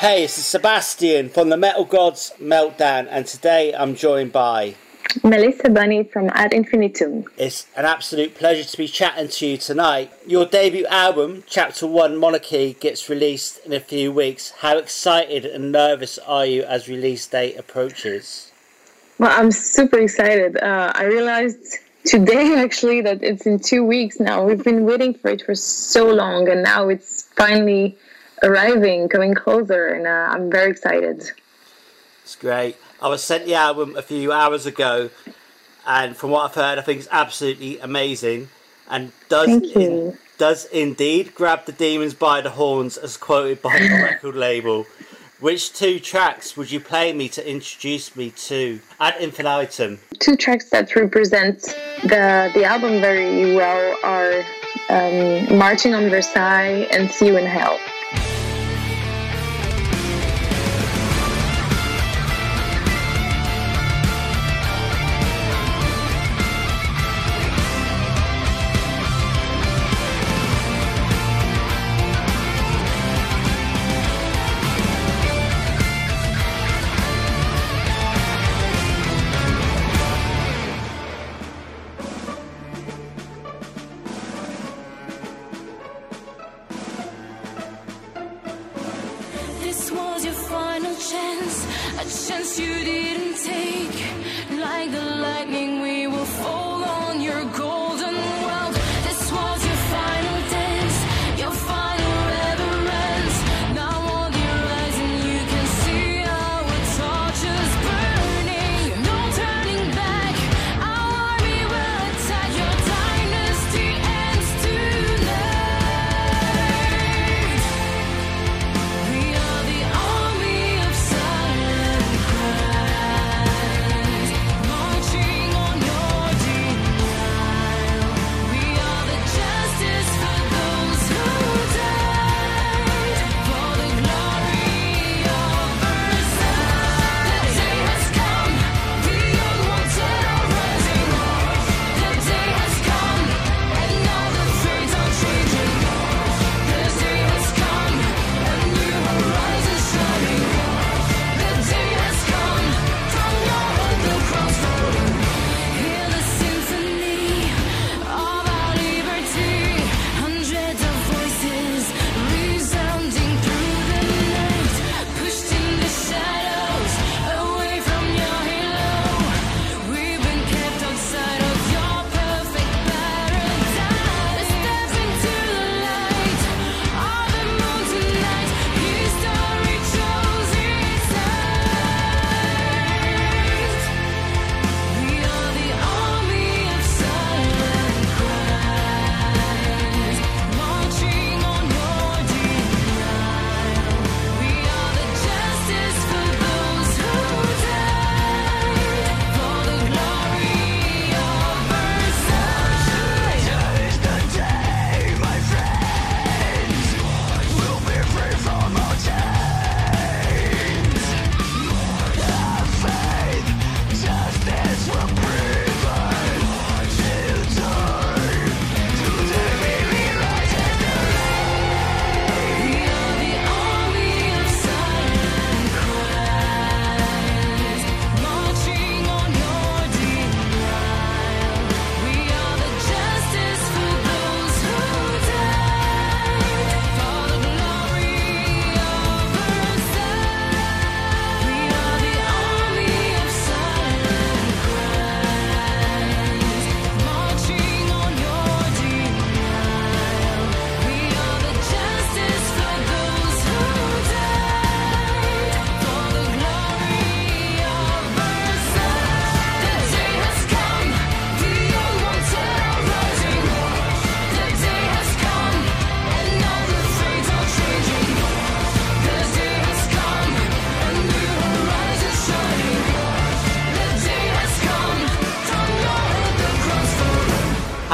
Hey, this is Sebastian from the Metal Gods Meltdown, and today I'm joined by Melissa Bonny from Ad Infinitum. It's an absolute pleasure to be chatting to you tonight. Your debut album, Chapter 1 Monarchy, gets released in a few weeks. How excited and nervous are you as release date approaches? Well, I'm super excited. Uh, I realized today actually that it's in two weeks now. We've been waiting for it for so long, and now it's finally arriving, coming closer, and uh, I'm very excited. It's great. I was sent the album a few hours ago, and from what I've heard, I think it's absolutely amazing, and does in, does indeed grab the demons by the horns, as quoted by the record label. Which two tracks would you play me to introduce me to Ad Infinitum? Two tracks that represent the the album very well are um, "Marching on Versailles" and "See You in Hell."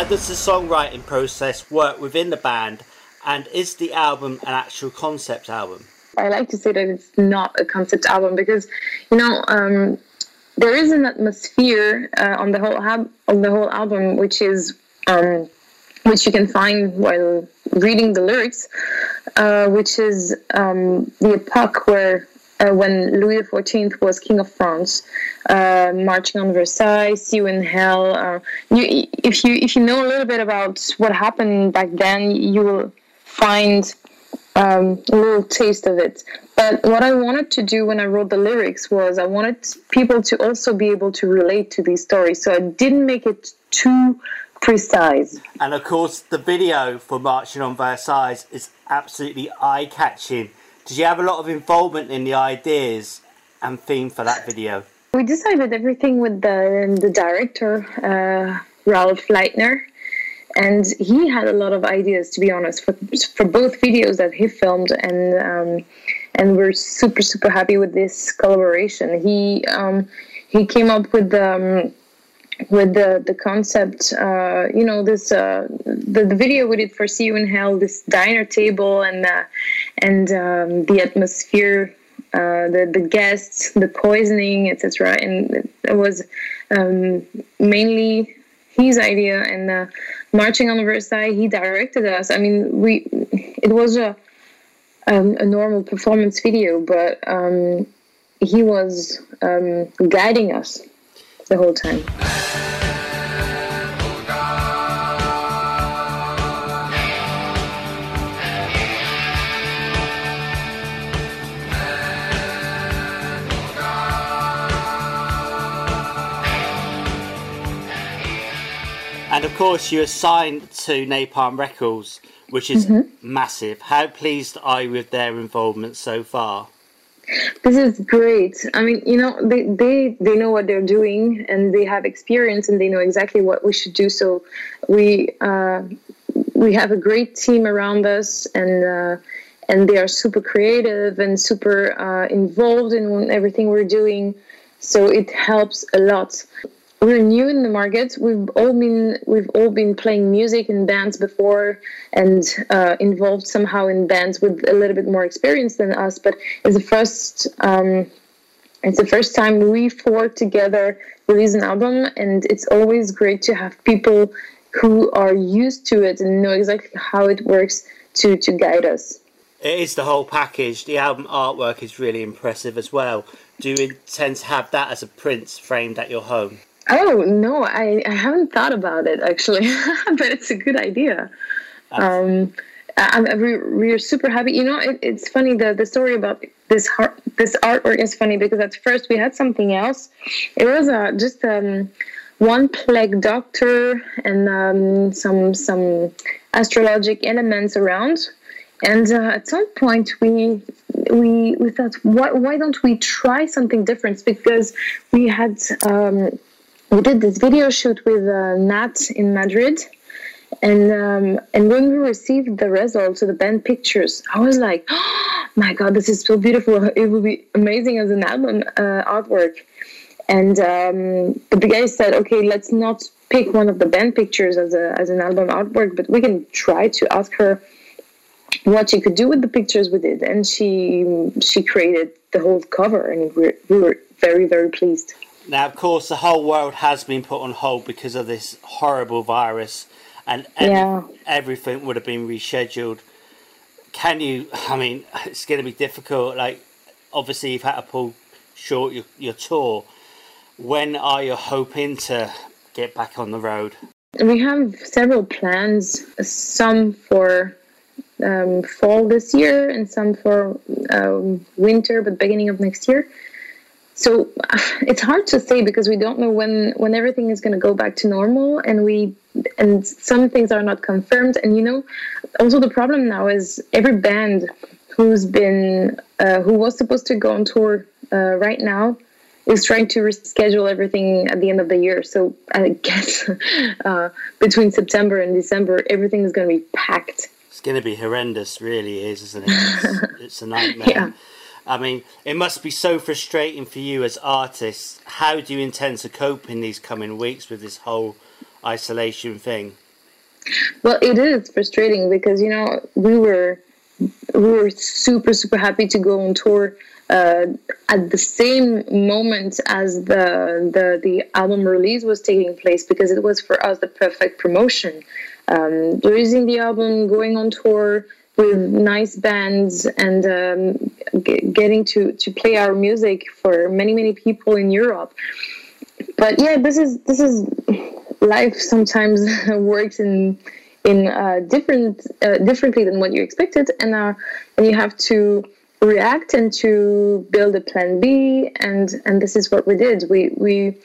Does the songwriting process work within the band, and is the album an actual concept album? I like to say that it's not a concept album because, you know, um, there is an atmosphere uh, on the whole on the whole album which is um, which you can find while reading the lyrics, uh, which is um, the epoch where uh, when Louis XIV was king of France, uh, marching on Versailles, see you in hell. Uh, you, if you if you know a little bit about what happened back then, you will find um, a little taste of it. But what I wanted to do when I wrote the lyrics was I wanted people to also be able to relate to these stories. So I didn't make it too precise. And of course, the video for Marching on Versailles is absolutely eye catching. Did you have a lot of involvement in the ideas and theme for that video? We decided everything with the, the director, uh, Ralph Leitner. And he had a lot of ideas to be honest for, for both videos that he filmed. And um, and we're super super happy with this collaboration. He um, he came up with um, with the the concept uh, you know this uh, the, the video we did for see you in hell this diner table and uh, and um, the atmosphere uh, the the guests, the poisoning, etc. And it was um, mainly his idea, and uh, marching on the Versailles, he directed us. I mean, we it was a um, a normal performance video, but um, he was um, guiding us the whole time. And of course, you are signed to Napalm Records, which is mm-hmm. massive. How pleased are you with their involvement so far? This is great. I mean, you know, they, they they know what they're doing and they have experience and they know exactly what we should do. So we uh, we have a great team around us and. Uh, and they are super creative and super uh, involved in everything we're doing so it helps a lot we're new in the market. We've all been we've all been playing music in bands before and uh, involved somehow in bands with a little bit more experience than us. But it's the first um, it's the first time we four together release an album, and it's always great to have people who are used to it and know exactly how it works to to guide us. It is the whole package. The album artwork is really impressive as well. Do you intend to have that as a print framed at your home? Oh no, I, I haven't thought about it actually, but it's a good idea. Um, I, I, we're super happy. You know, it, it's funny the the story about this heart, this artwork is funny because at first we had something else. It was uh, just um, one plague doctor and um, some some astrologic elements around. And uh, at some point, we we we thought, why why don't we try something different? Because we had um, we did this video shoot with uh, Nat in Madrid. And um, and when we received the results of the band pictures, I was like, oh, "My God, this is so beautiful! It will be amazing as an album uh, artwork." And um, the guy said, "Okay, let's not pick one of the band pictures as a as an album artwork, but we can try to ask her what she could do with the pictures we did." And she she created the whole cover, and we we were very very pleased. Now, of course, the whole world has been put on hold because of this horrible virus, and every, yeah. everything would have been rescheduled. Can you? I mean, it's going to be difficult. Like, obviously, you've had to pull short your, your tour. When are you hoping to get back on the road? We have several plans. Some for um, fall this year, and some for um, winter, but beginning of next year so it's hard to say because we don't know when when everything is going to go back to normal and we and some things are not confirmed. And you know also the problem now is every band who's been uh, who was supposed to go on tour uh, right now is trying to reschedule everything at the end of the year. So i guess uh, between september and december everything is going to be packed. It's going to be horrendous really is isn't it? It's, it's a nightmare. Yeah I mean, it must be so frustrating for you as artists. How do you intend to cope in these coming weeks with this whole isolation thing? Well, it is frustrating because you know we were we were super super happy to go on tour uh, at the same moment as the, the the album release was taking place because it was for us the perfect promotion. um, releasing the album, going on tour with nice bands, and um, g- getting to to play our music for many many people in Europe. But yeah, this is this is life. Sometimes works in in uh, different uh, differently than what you expected, and uh, and you have to react and to build a plan B, and and this is what we did. We we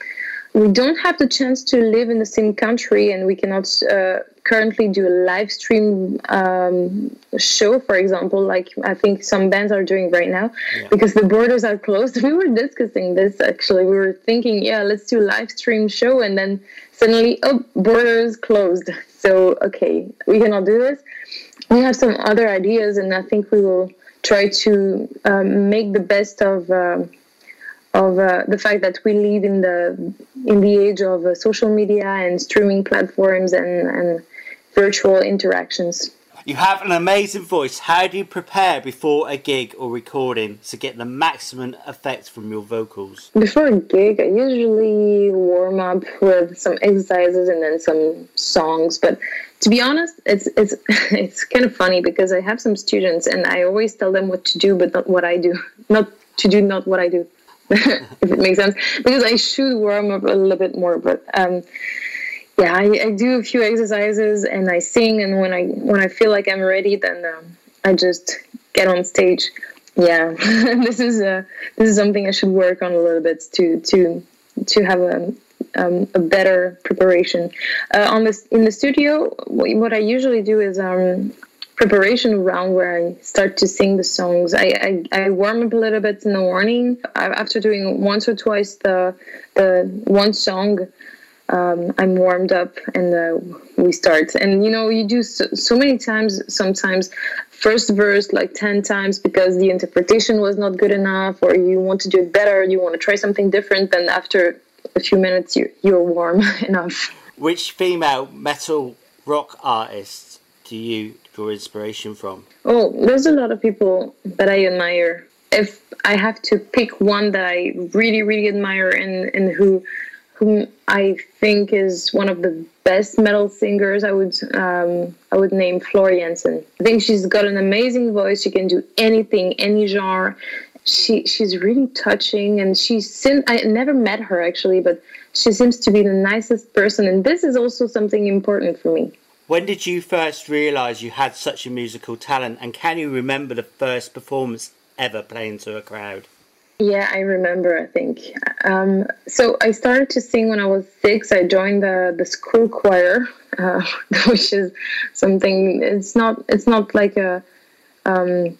we don't have the chance to live in the same country, and we cannot uh, currently do a live stream um, show, for example, like I think some bands are doing right now, yeah. because the borders are closed. We were discussing this actually. We were thinking, yeah, let's do a live stream show, and then suddenly, oh, borders closed. So okay, we cannot do this. We have some other ideas, and I think we will try to um, make the best of. Uh, of uh, the fact that we live in the in the age of uh, social media and streaming platforms and, and virtual interactions. You have an amazing voice. How do you prepare before a gig or recording to get the maximum effect from your vocals? Before a gig, I usually warm up with some exercises and then some songs. But to be honest, it's it's it's kind of funny because I have some students and I always tell them what to do, but not what I do. Not to do, not what I do. if it makes sense, because I should warm up a little bit more, but. Um, yeah, I, I, do a few exercises and I sing, and when I when I feel like I'm ready, then um, I just get on stage. Yeah, this is a this is something I should work on a little bit to to to have a um, a better preparation. Uh, on this in the studio, what I usually do is um, preparation round where I start to sing the songs. I, I, I, warm up a little bit in the morning. After doing once or twice the the one song, um, I'm warmed up and uh, we start. And you know, you do so, so, many times, sometimes first verse like 10 times because the interpretation was not good enough, or you want to do it better, you want to try something different. Then after a few minutes, you, you're warm enough. Which female metal rock artists do you draw inspiration from? Oh, there's a lot of people that I admire. If I have to pick one that I really, really admire and, and who whom I think is one of the best metal singers. I would um, I would name Floor Jansen. I think she's got an amazing voice. She can do anything, any genre. She she's really touching, and she's I never met her actually, but she seems to be the nicest person. And this is also something important for me. When did you first realize you had such a musical talent, and can you remember the first performance ever playing to a crowd? Yeah, I remember. I think um, so. I started to sing when I was six. I joined the the school choir, uh, which is something. It's not. It's not like a, um,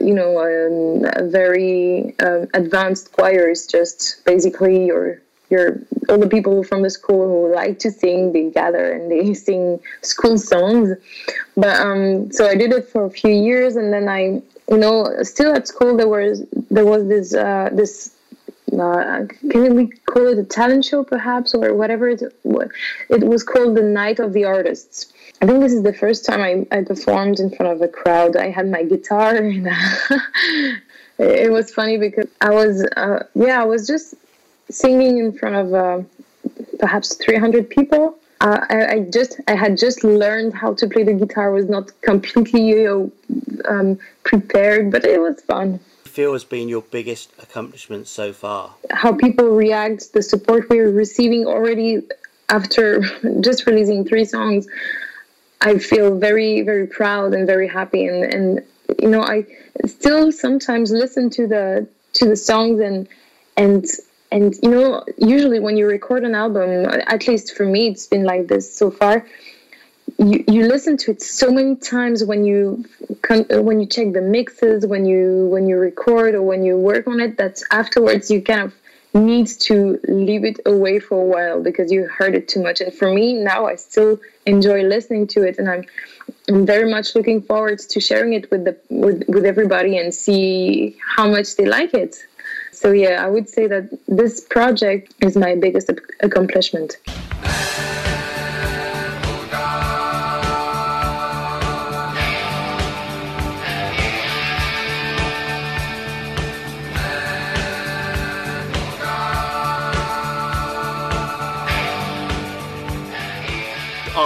you know, a, a very um, advanced choir. It's just basically your your all the people from the school who like to sing. They gather and they sing school songs. But um, so I did it for a few years, and then I you know, still at school there was there was this uh, this uh, can we call it a talent show perhaps or whatever it, it was called the night of the artists. I think this is the first time i, I performed in front of a crowd. I had my guitar and it was funny because i was uh, yeah i was just singing in front of uh, perhaps 300 people. Uh, I, I, just I had just learned how to play the guitar. Was not completely you know, um, prepared, but it was fun. Feel has been your biggest accomplishment so far? How people react, the support we're receiving already after just releasing three songs. I feel very very proud and very happy, and and you know I still sometimes listen to the to the songs and and and you know, usually when you record an album, at least for me, it's been like this so far. You, you listen to it so many times when you when you check the mixes, when you when you record or when you work on it. That afterwards you kind of need to leave it away for a while because you heard it too much. And for me now, I still enjoy listening to it, and I'm I'm very much looking forward to sharing it with the with, with everybody and see how much they like it. So yeah, I would say that this project is my biggest accomplishment.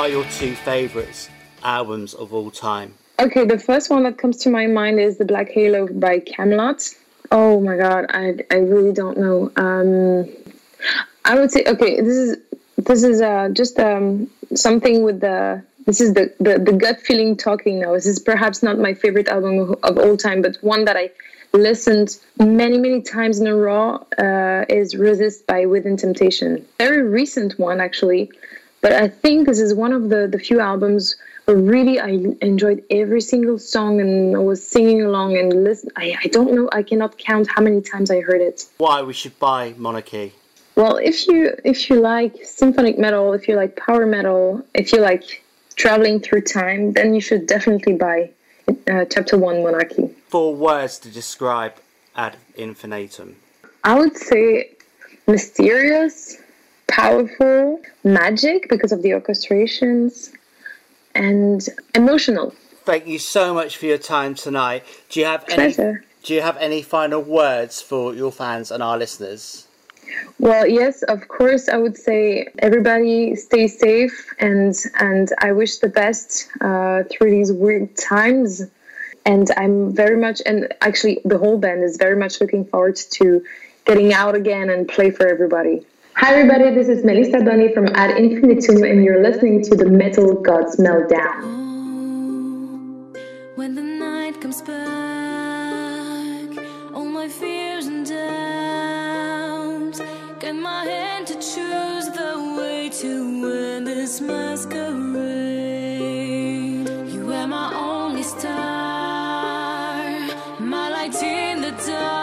Are your two favourites albums of all time? Okay, the first one that comes to my mind is The Black Halo by Kamelot. Oh my god, I, I really don't know. Um, I would say okay, this is this is uh, just um, something with the this is the, the the gut feeling talking now. This is perhaps not my favorite album of, of all time, but one that I listened many many times in a row uh, is Resist by Within Temptation. Very recent one actually, but I think this is one of the the few albums where really i enjoyed every single song and i was singing along and listen I, I don't know i cannot count how many times i heard it. Why we should buy monarchy. Well if you if you like symphonic metal if you like power metal if you like traveling through time then you should definitely buy uh, chapter one monarchy. Four words to describe ad infinitum. I would say mysterious powerful magic because of the orchestrations and emotional. Thank you so much for your time tonight. Do you have Pleasure. any do you have any final words for your fans and our listeners? Well, yes, of course. I would say everybody stay safe, and and I wish the best uh, through these weird times. And I'm very much, and actually, the whole band is very much looking forward to getting out again and play for everybody. Hi, everybody, this is Melissa Bonny from Ad Infinitum, and you're listening to the Metal Gods Meltdown. Oh, when the night comes back, all my fears and doubts get my hand to choose the way to this masquerade. You are my only star, my light in the dark,